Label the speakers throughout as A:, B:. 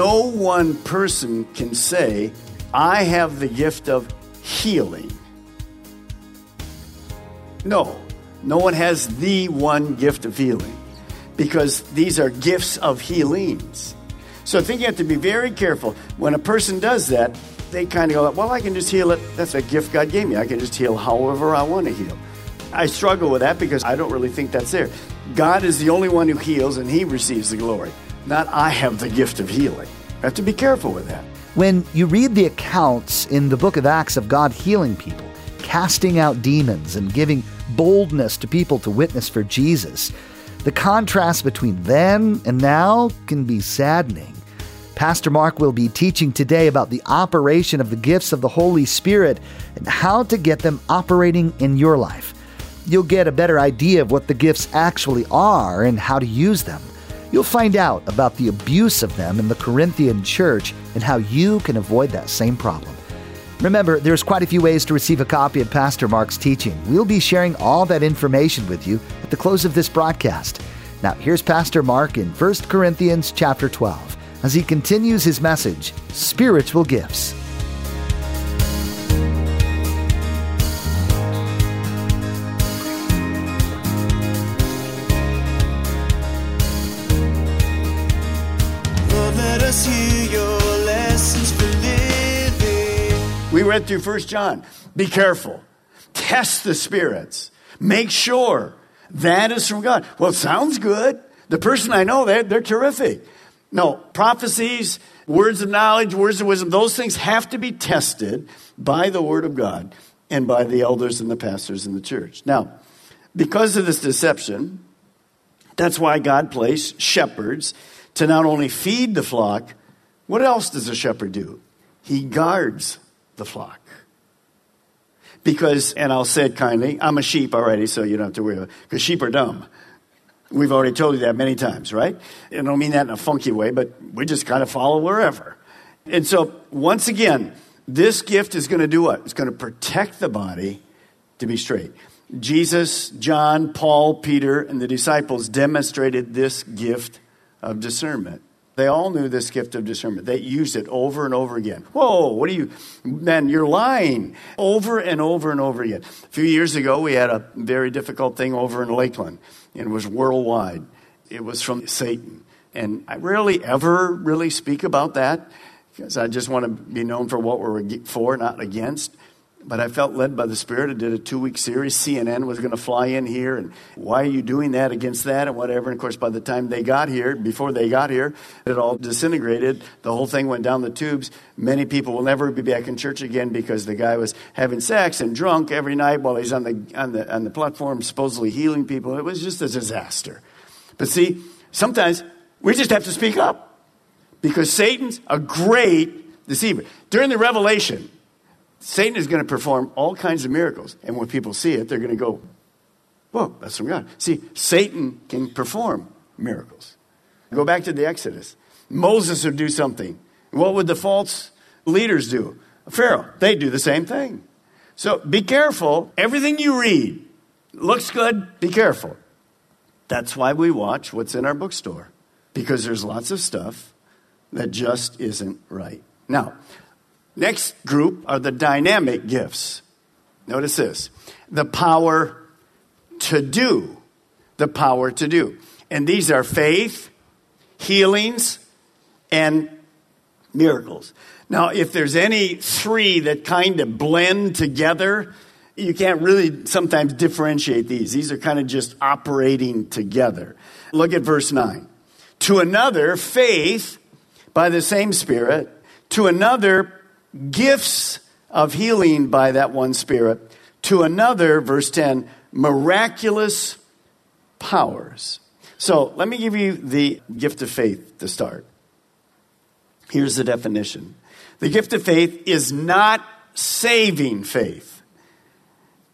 A: No one person can say, I have the gift of healing. No, no one has the one gift of healing because these are gifts of healings. So I think you have to be very careful. When a person does that, they kind of go, Well, I can just heal it. That's a gift God gave me. I can just heal however I want to heal. I struggle with that because I don't really think that's there. God is the only one who heals and He receives the glory, not I have the gift of healing. I have to be careful with that.
B: When you read the accounts in the book of Acts of God healing people, casting out demons, and giving boldness to people to witness for Jesus, the contrast between then and now can be saddening. Pastor Mark will be teaching today about the operation of the gifts of the Holy Spirit and how to get them operating in your life. You'll get a better idea of what the gifts actually are and how to use them. You'll find out about the abuse of them in the Corinthian church and how you can avoid that same problem. Remember, there's quite a few ways to receive a copy of Pastor Mark's teaching. We'll be sharing all that information with you at the close of this broadcast. Now, here's Pastor Mark in 1 Corinthians chapter 12 as he continues his message, Spiritual Gifts.
A: Through First John. Be careful. Test the spirits. Make sure that is from God. Well, it sounds good. The person I know, they're, they're terrific. No, prophecies, words of knowledge, words of wisdom, those things have to be tested by the Word of God and by the elders and the pastors in the church. Now, because of this deception, that's why God placed shepherds to not only feed the flock, what else does a shepherd do? He guards the flock. Because, and I'll say it kindly, I'm a sheep already, so you don't have to worry about it, because sheep are dumb. We've already told you that many times, right? And I don't mean that in a funky way, but we just kind of follow wherever. And so, once again, this gift is going to do what? It's going to protect the body to be straight. Jesus, John, Paul, Peter, and the disciples demonstrated this gift of discernment. They all knew this gift of discernment. They used it over and over again. Whoa, what are you, man, you're lying. Over and over and over again. A few years ago, we had a very difficult thing over in Lakeland, and it was worldwide. It was from Satan. And I rarely ever really speak about that because I just want to be known for what we're for, not against. But I felt led by the Spirit. I did a two week series. CNN was going to fly in here, and why are you doing that against that, and whatever. And of course, by the time they got here, before they got here, it all disintegrated. The whole thing went down the tubes. Many people will never be back in church again because the guy was having sex and drunk every night while he's on the, on the, on the platform, supposedly healing people. It was just a disaster. But see, sometimes we just have to speak up because Satan's a great deceiver. During the revelation, Satan is going to perform all kinds of miracles. And when people see it, they're going to go, Whoa, that's from God. See, Satan can perform miracles. Go back to the Exodus. Moses would do something. What would the false leaders do? Pharaoh, they do the same thing. So be careful. Everything you read looks good, be careful. That's why we watch what's in our bookstore, because there's lots of stuff that just isn't right. Now, Next group are the dynamic gifts. Notice this the power to do. The power to do. And these are faith, healings, and miracles. Now, if there's any three that kind of blend together, you can't really sometimes differentiate these. These are kind of just operating together. Look at verse 9. To another, faith by the same Spirit, to another, gifts of healing by that one Spirit, to another, verse 10, miraculous powers. So let me give you the gift of faith to start. Here's the definition the gift of faith is not saving faith,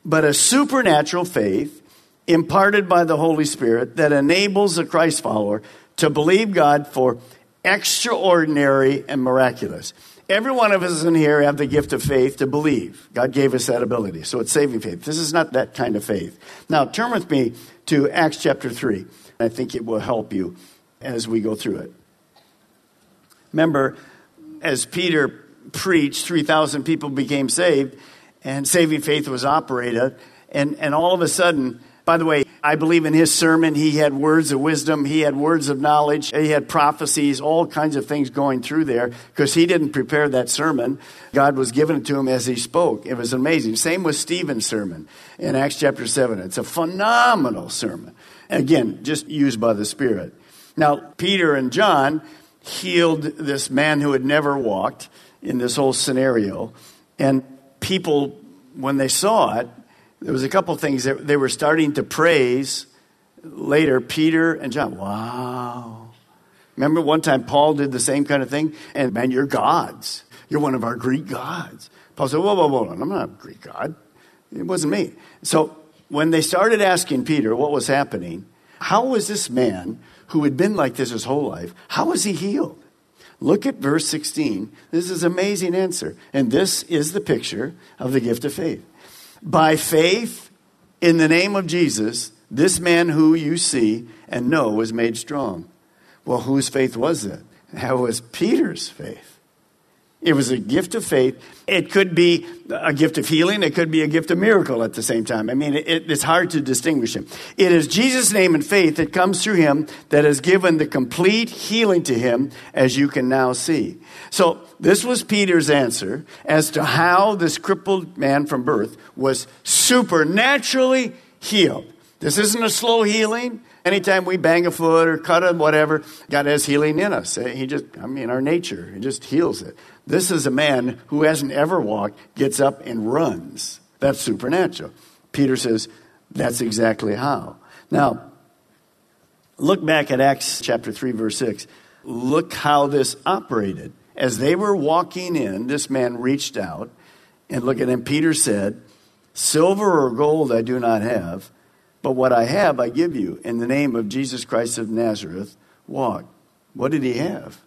A: but a supernatural faith imparted by the Holy Spirit that enables a Christ follower to believe God for extraordinary and miraculous. Every one of us in here have the gift of faith to believe. God gave us that ability. So it's saving faith. This is not that kind of faith. Now, turn with me to Acts chapter 3. I think it will help you as we go through it. Remember, as Peter preached, 3,000 people became saved, and saving faith was operated. And, and all of a sudden, by the way, I believe in his sermon, he had words of wisdom, he had words of knowledge, he had prophecies, all kinds of things going through there because he didn't prepare that sermon. God was giving it to him as he spoke. It was amazing. Same with Stephen's sermon in Acts chapter 7. It's a phenomenal sermon. Again, just used by the Spirit. Now, Peter and John healed this man who had never walked in this whole scenario. And people, when they saw it, there was a couple things that they were starting to praise later Peter and John. Wow. Remember one time Paul did the same kind of thing? And man, you're gods. You're one of our Greek gods. Paul said, Whoa, whoa, whoa, I'm not a Greek god. It wasn't me. So when they started asking Peter what was happening, how was this man who had been like this his whole life, how was he healed? Look at verse 16. This is amazing answer. And this is the picture of the gift of faith. By faith in the name of Jesus, this man who you see and know was made strong. Well, whose faith was that? That was Peter's faith. It was a gift of faith. It could be a gift of healing. It could be a gift of miracle at the same time. I mean, it, it's hard to distinguish him. It is Jesus' name and faith that comes through him that has given the complete healing to him, as you can now see. So, this was Peter's answer as to how this crippled man from birth was supernaturally healed. This isn't a slow healing. Anytime we bang a foot or cut a whatever, God has healing in us. He just, I mean, our nature, He just heals it. This is a man who hasn't ever walked, gets up and runs. That's supernatural. Peter says, that's exactly how. Now, look back at Acts chapter 3, verse 6. Look how this operated. As they were walking in, this man reached out and look at him. Peter said, Silver or gold I do not have, but what I have I give you. In the name of Jesus Christ of Nazareth, walk. What did he have?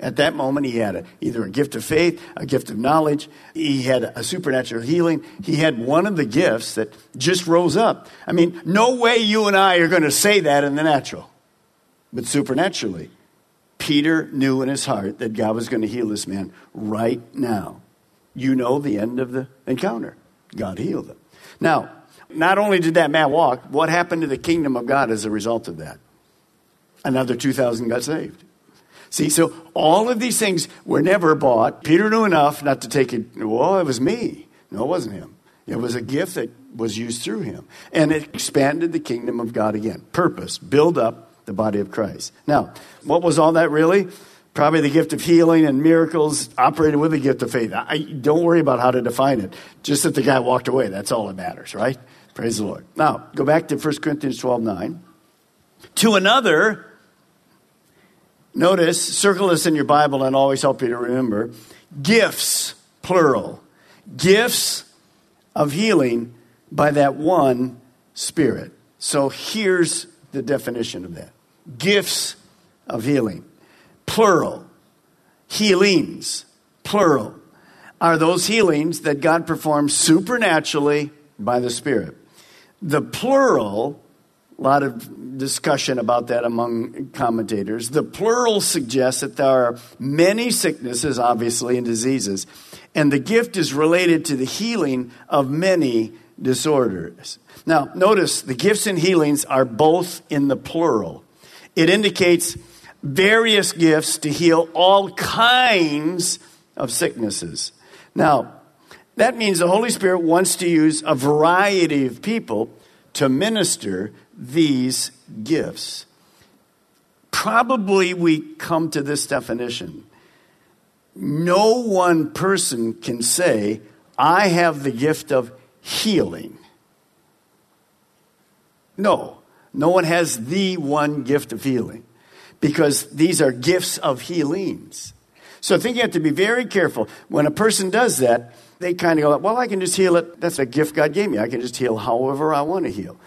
A: At that moment, he had a, either a gift of faith, a gift of knowledge, he had a supernatural healing. He had one of the gifts that just rose up. I mean, no way you and I are going to say that in the natural, but supernaturally. Peter knew in his heart that God was going to heal this man right now. You know the end of the encounter. God healed him. Now, not only did that man walk, what happened to the kingdom of God as a result of that? Another 2,000 got saved. See, so all of these things were never bought. Peter knew enough not to take it, well, it was me. No, it wasn't him. It was a gift that was used through him. And it expanded the kingdom of God again. Purpose, build up the body of Christ. Now, what was all that really? Probably the gift of healing and miracles operated with the gift of faith. I, don't worry about how to define it. Just that the guy walked away. That's all that matters, right? Praise the Lord. Now, go back to 1 Corinthians 12 9. To another, Notice, circle this in your Bible and always help you to remember gifts, plural. Gifts of healing by that one Spirit. So here's the definition of that gifts of healing, plural. Healings, plural, are those healings that God performs supernaturally by the Spirit. The plural a lot of discussion about that among commentators. The plural suggests that there are many sicknesses, obviously, and diseases, and the gift is related to the healing of many disorders. Now, notice the gifts and healings are both in the plural. It indicates various gifts to heal all kinds of sicknesses. Now, that means the Holy Spirit wants to use a variety of people to minister these gifts. probably we come to this definition. No one person can say, I have the gift of healing. No, no one has the one gift of healing because these are gifts of healings. So I think you have to be very careful. When a person does that, they kind of go, Well, I can just heal it. That's a gift God gave me. I can just heal however I want to heal.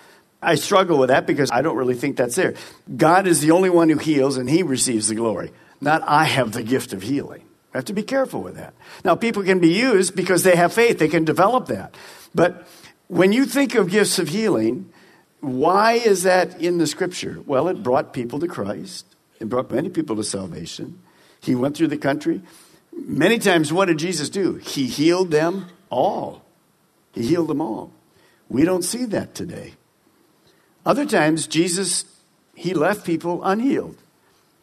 A: I struggle with that because I don't really think that's there. God is the only one who heals and he receives the glory, not I have the gift of healing. I have to be careful with that. Now, people can be used because they have faith, they can develop that. But when you think of gifts of healing, why is that in the scripture? Well, it brought people to Christ, it brought many people to salvation. He went through the country. Many times, what did Jesus do? He healed them all. He healed them all. We don't see that today. Other times, Jesus, he left people unhealed.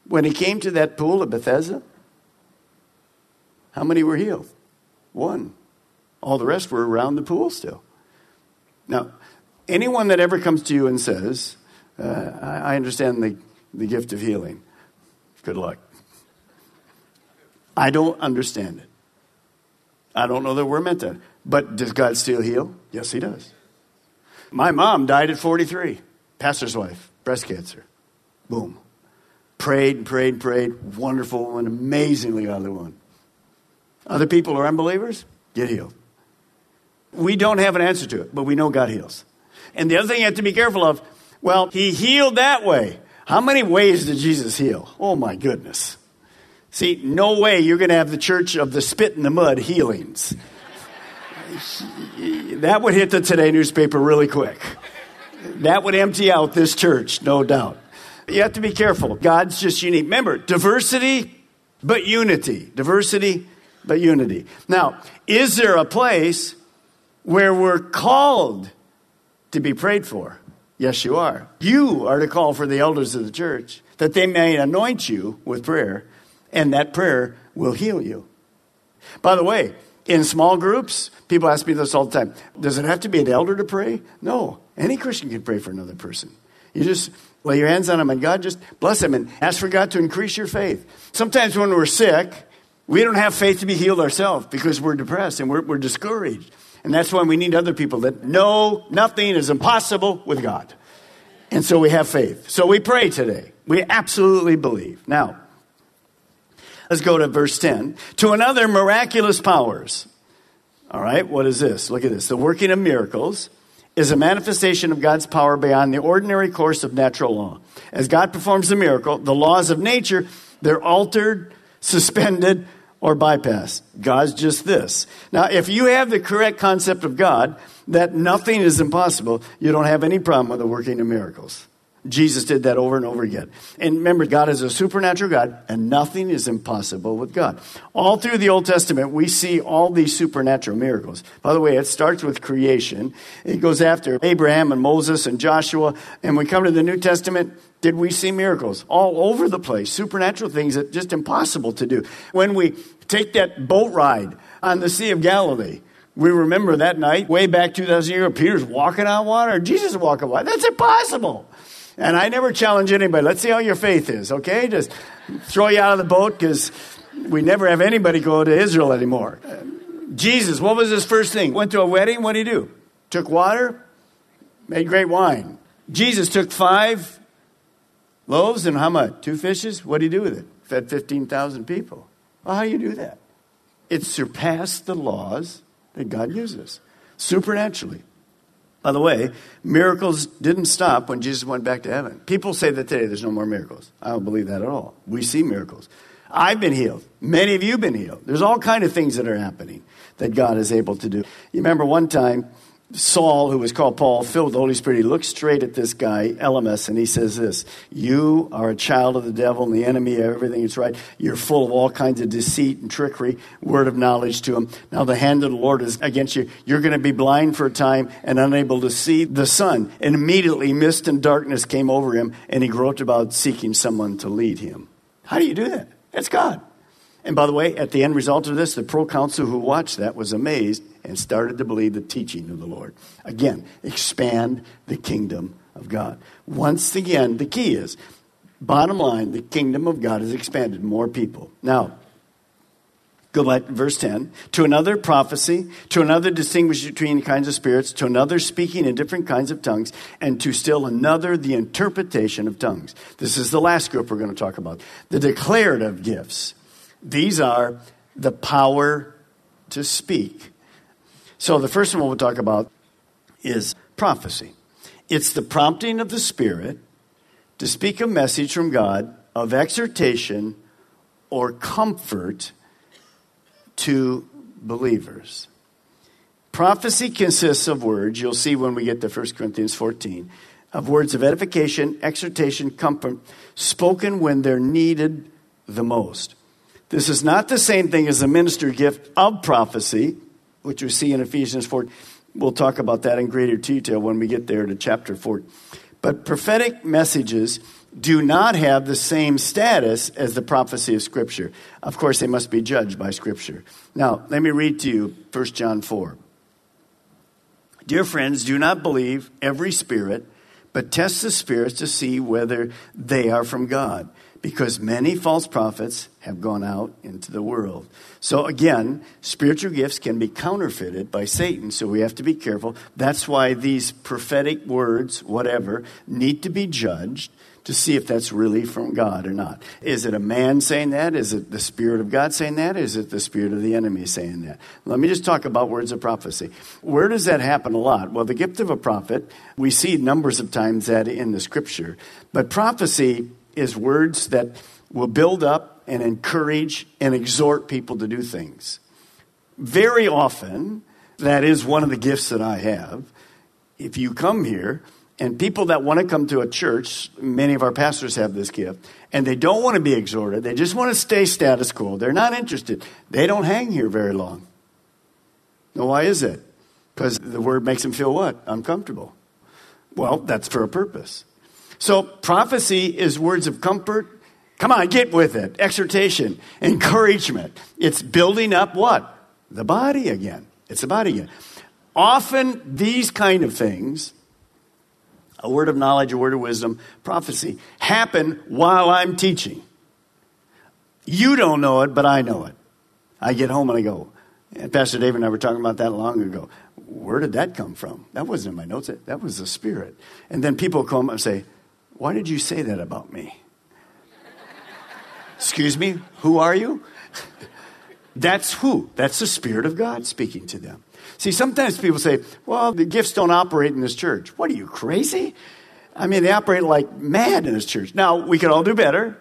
A: When he came to that pool of Bethesda, how many were healed? One. All the rest were around the pool still. Now, anyone that ever comes to you and says, uh, I understand the, the gift of healing, good luck. I don't understand it. I don't know that we're meant to. But does God still heal? Yes, He does. My mom died at 43, pastor's wife, breast cancer. Boom. Prayed and prayed and prayed. Wonderful woman, amazingly godly one. Other people are unbelievers, get healed. We don't have an answer to it, but we know God heals. And the other thing you have to be careful of well, He healed that way. How many ways did Jesus heal? Oh my goodness. See, no way you're going to have the church of the spit in the mud healings. that would hit the Today newspaper really quick. That would empty out this church, no doubt. You have to be careful. God's just unique. Remember, diversity, but unity. Diversity, but unity. Now, is there a place where we're called to be prayed for? Yes, you are. You are to call for the elders of the church that they may anoint you with prayer and that prayer will heal you. By the way, in small groups, people ask me this all the time Does it have to be an elder to pray? No. Any Christian can pray for another person. You just lay your hands on them and God just bless them and ask for God to increase your faith. Sometimes when we're sick, we don't have faith to be healed ourselves because we're depressed and we're, we're discouraged. And that's why we need other people that know nothing is impossible with God. And so we have faith. So we pray today. We absolutely believe. Now, Let's go to verse 10. To another, miraculous powers. All right, what is this? Look at this. The working of miracles is a manifestation of God's power beyond the ordinary course of natural law. As God performs the miracle, the laws of nature, they're altered, suspended, or bypassed. God's just this. Now, if you have the correct concept of God, that nothing is impossible, you don't have any problem with the working of miracles. Jesus did that over and over again. And remember, God is a supernatural God, and nothing is impossible with God. All through the Old Testament, we see all these supernatural miracles. By the way, it starts with creation. It goes after Abraham and Moses and Joshua. And we come to the New Testament, did we see miracles? All over the place, supernatural things that just impossible to do. When we take that boat ride on the Sea of Galilee, we remember that night, way back 2,000 years ago, Peter's walking on water, Jesus walking on water. That's impossible. And I never challenge anybody. Let's see how your faith is, okay? Just throw you out of the boat because we never have anybody go to Israel anymore. Jesus, what was his first thing? Went to a wedding. What did he do? Took water, made great wine. Jesus took five loaves and how much? Two fishes. What did he do with it? Fed 15,000 people. Well, how do you do that? It surpassed the laws that God uses supernaturally. By the way, miracles didn't stop when Jesus went back to heaven. People say that today there's no more miracles. I don't believe that at all. We see miracles. I've been healed. Many of you have been healed. There's all kind of things that are happening that God is able to do. You remember one time Saul, who was called Paul, filled with the Holy Spirit, he looks straight at this guy, Elymas, and he says this You are a child of the devil and the enemy of everything that's right. You're full of all kinds of deceit and trickery, word of knowledge to him. Now the hand of the Lord is against you. You're going to be blind for a time and unable to see the sun. And immediately mist and darkness came over him, and he groped about seeking someone to lead him. How do you do that? That's God. And by the way, at the end result of this, the proconsul who watched that was amazed and started to believe the teaching of the Lord. Again, expand the kingdom of God. Once again, the key is Bottom line, the kingdom of God has expanded. More people. Now, go back to verse 10. To another, prophecy. To another, distinguish between kinds of spirits. To another, speaking in different kinds of tongues. And to still another, the interpretation of tongues. This is the last group we're going to talk about. The declarative gifts. These are the power to speak. So the first one we'll talk about is prophecy. It's the prompting of the Spirit to speak a message from God of exhortation or comfort to believers. Prophecy consists of words, you'll see when we get to 1 Corinthians 14, of words of edification, exhortation, comfort, spoken when they're needed the most. This is not the same thing as the minister gift of prophecy, which we see in Ephesians 4. We'll talk about that in greater detail when we get there to chapter 4. But prophetic messages do not have the same status as the prophecy of Scripture. Of course, they must be judged by Scripture. Now, let me read to you 1 John 4. Dear friends, do not believe every spirit, but test the spirits to see whether they are from God because many false prophets have gone out into the world. So again, spiritual gifts can be counterfeited by Satan, so we have to be careful. That's why these prophetic words, whatever, need to be judged to see if that's really from God or not. Is it a man saying that? Is it the Spirit of God saying that? Is it the Spirit of the enemy saying that? Let me just talk about words of prophecy. Where does that happen a lot? Well, the gift of a prophet, we see numbers of times that in the scripture. But prophecy is words that will build up and encourage and exhort people to do things. Very often, that is one of the gifts that I have. If you come here, and people that want to come to a church, many of our pastors have this gift, and they don't want to be exhorted, they just want to stay status quo. They're not interested. They don't hang here very long. Now, why is it? Because the word makes them feel what? Uncomfortable. Well, that's for a purpose. So prophecy is words of comfort. Come on, get with it. Exhortation, encouragement. It's building up what? The body again. It's the body again. Often these kind of things, a word of knowledge, a word of wisdom, prophecy, happen while I'm teaching. You don't know it, but I know it. I get home and I go, and Pastor David and I were talking about that long ago. Where did that come from? That wasn't in my notes. That was the Spirit. And then people come and say, why did you say that about me? Excuse me? Who are you? That's who? That's the Spirit of God speaking to them. See, sometimes people say, well, the gifts don't operate in this church. What are you, crazy? I mean, they operate like mad in this church. Now, we can all do better.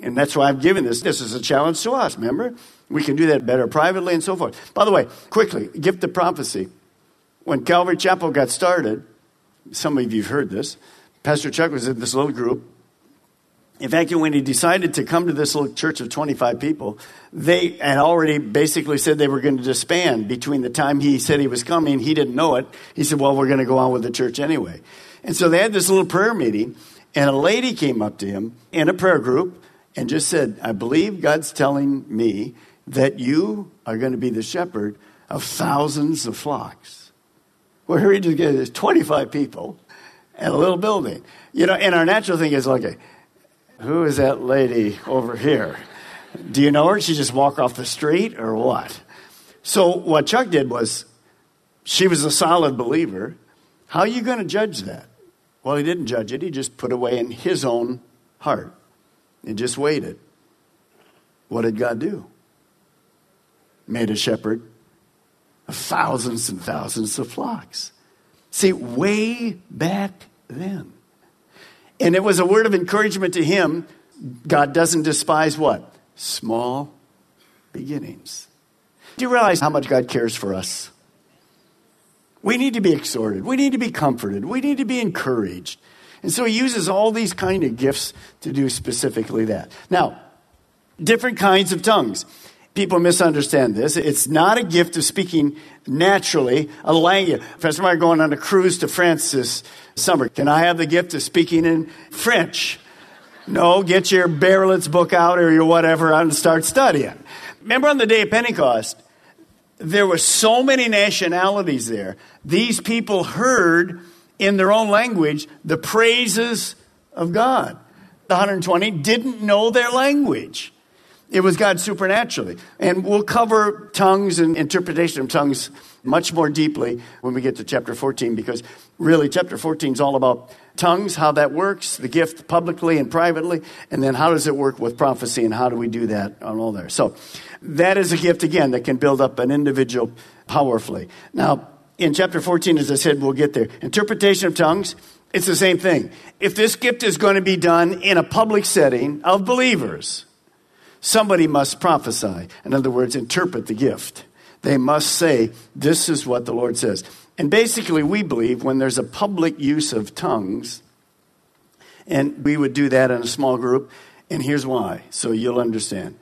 A: And that's why I'm giving this. This is a challenge to us, remember? We can do that better privately and so forth. By the way, quickly, gift of prophecy. When Calvary Chapel got started, some of you have heard this, Pastor Chuck was in this little group. In fact, when he decided to come to this little church of 25 people, they had already basically said they were going to disband between the time he said he was coming. He didn't know it. He said, Well, we're going to go on with the church anyway. And so they had this little prayer meeting, and a lady came up to him in a prayer group and just said, I believe God's telling me that you are going to be the shepherd of thousands of flocks. Well, here he just gets 25 people and a little building. You know, and our natural thing is, okay, who is that lady over here? Do you know her? She just walk off the street or what? So what Chuck did was, she was a solid believer. How are you going to judge that? Well, he didn't judge it. He just put away in his own heart and just waited. What did God do? Made a shepherd of thousands and thousands of flocks. See, way back then. And it was a word of encouragement to him. God doesn't despise what? Small beginnings. Do you realize how much God cares for us? We need to be exhorted. We need to be comforted. We need to be encouraged. And so he uses all these kind of gifts to do specifically that. Now, different kinds of tongues people misunderstand this. It's not a gift of speaking naturally a language. Pastor Mark going on a cruise to France this summer. Can I have the gift of speaking in French? No, get your Berlitz book out or your whatever and start studying. Remember on the day of Pentecost, there were so many nationalities there. These people heard in their own language the praises of God. the 120 didn't know their language. It was God supernaturally. And we'll cover tongues and interpretation of tongues much more deeply when we get to chapter 14 because really chapter 14 is all about tongues, how that works, the gift publicly and privately, and then how does it work with prophecy and how do we do that on all there. So that is a gift again that can build up an individual powerfully. Now, in chapter 14, as I said, we'll get there. Interpretation of tongues, it's the same thing. If this gift is going to be done in a public setting of believers, somebody must prophesy. In other words, interpret the gift. They must say, This is what the Lord says. And basically, we believe when there's a public use of tongues, and we would do that in a small group, and here's why, so you'll understand.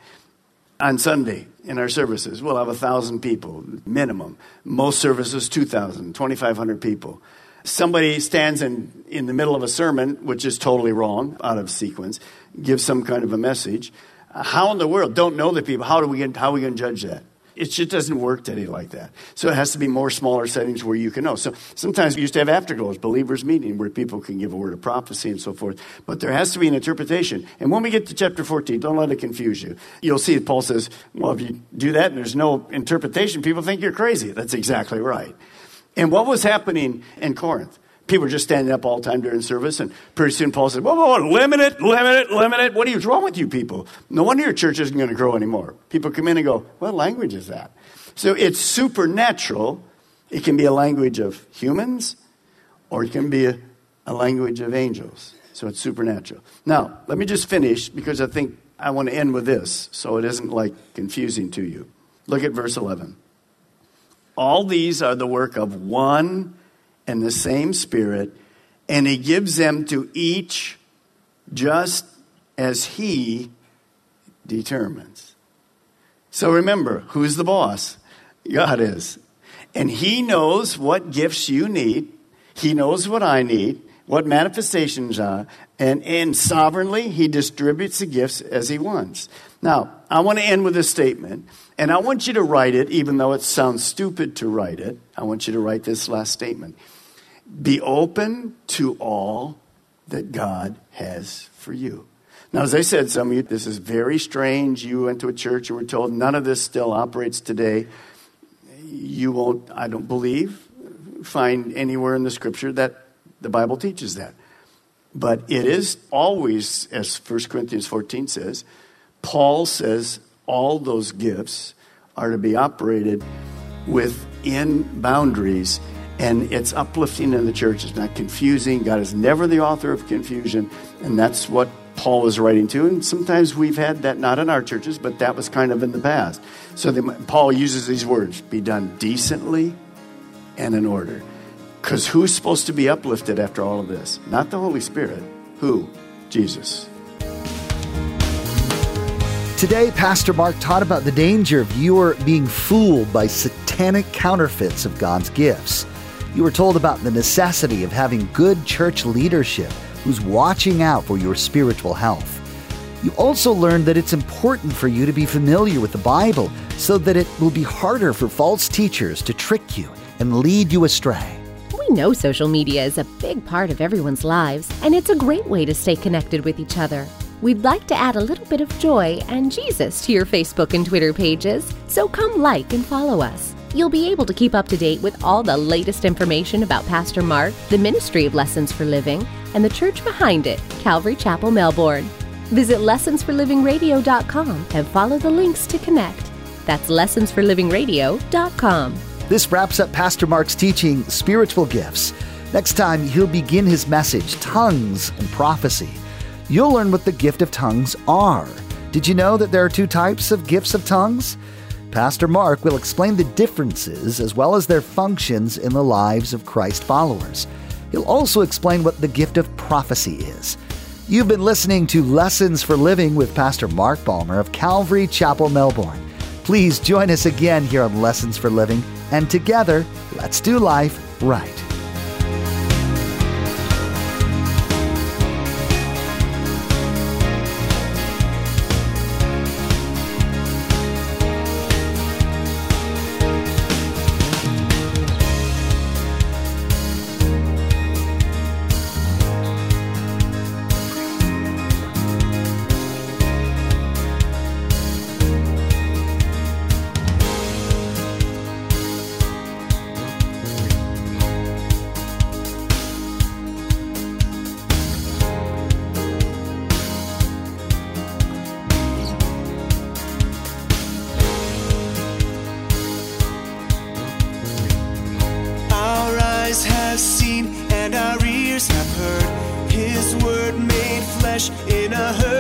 A: On Sunday, in our services, we'll have a thousand people minimum. Most services, 2,000, 2,500 people. Somebody stands in, in the middle of a sermon, which is totally wrong, out of sequence, gives some kind of a message. How in the world? Don't know the people. How, do we how are we going to judge that? It just doesn't work today like that. So it has to be more smaller settings where you can know. So sometimes we used to have afterglows, believers meeting, where people can give a word of prophecy and so forth. But there has to be an interpretation. And when we get to chapter 14, don't let it confuse you. You'll see that Paul says, well, if you do that and there's no interpretation, people think you're crazy. That's exactly right. And what was happening in Corinth? People were just standing up all the time during service, and pretty soon Paul said, whoa, whoa, whoa, limit it, limit it, limit it. What is wrong with you people? No wonder your church isn't going to grow anymore. People come in and go, what language is that? So it's supernatural. It can be a language of humans, or it can be a, a language of angels. So it's supernatural. Now, let me just finish because I think I want to end with this so it isn't like confusing to you. Look at verse 11. All these are the work of one and the same Spirit, and He gives them to each just as He determines. So remember, who's the boss? God is. And He knows what gifts you need, He knows what I need, what manifestations are, and, and sovereignly He distributes the gifts as He wants. Now, I want to end with a statement, and I want you to write it, even though it sounds stupid to write it. I want you to write this last statement. Be open to all that God has for you. Now, as I said, some of you, this is very strange. You went to a church and were told none of this still operates today. You won't, I don't believe, find anywhere in the scripture that the Bible teaches that. But it is always, as 1 Corinthians 14 says, Paul says all those gifts are to be operated within boundaries and it's uplifting in the church. It's not confusing. God is never the author of confusion, and that's what Paul was writing to. And sometimes we've had that not in our churches, but that was kind of in the past. So the, Paul uses these words be done decently and in order. Because who's supposed to be uplifted after all of this? Not the Holy Spirit. Who? Jesus.
B: Today, Pastor Mark taught about the danger of your being fooled by satanic counterfeits of God's gifts. You were told about the necessity of having good church leadership who's watching out for your spiritual health. You also learned that it's important for you to be familiar with the Bible so that it will be harder for false teachers to trick you and lead you astray.
C: We know social media is a big part of everyone's lives, and it's a great way to stay connected with each other. We'd like to add a little bit of joy and Jesus to your Facebook and Twitter pages, so come like and follow us. You'll be able to keep up to date with all the latest information about Pastor Mark, the Ministry of Lessons for Living, and the church behind it, Calvary Chapel, Melbourne. Visit lessonsforlivingradio.com and follow the links to connect. That's lessonsforlivingradio.com.
B: This wraps up Pastor Mark's teaching, Spiritual Gifts. Next time, he'll begin his message, Tongues and Prophecy. You'll learn what the gift of tongues are. Did you know that there are two types of gifts of tongues? Pastor Mark will explain the differences as well as their functions in the lives of Christ followers. He'll also explain what the gift of prophecy is. You've been listening to Lessons for Living with Pastor Mark Balmer of Calvary Chapel, Melbourne. Please join us again here on Lessons for Living, and together, let's do life right.
D: Flesh in a hurting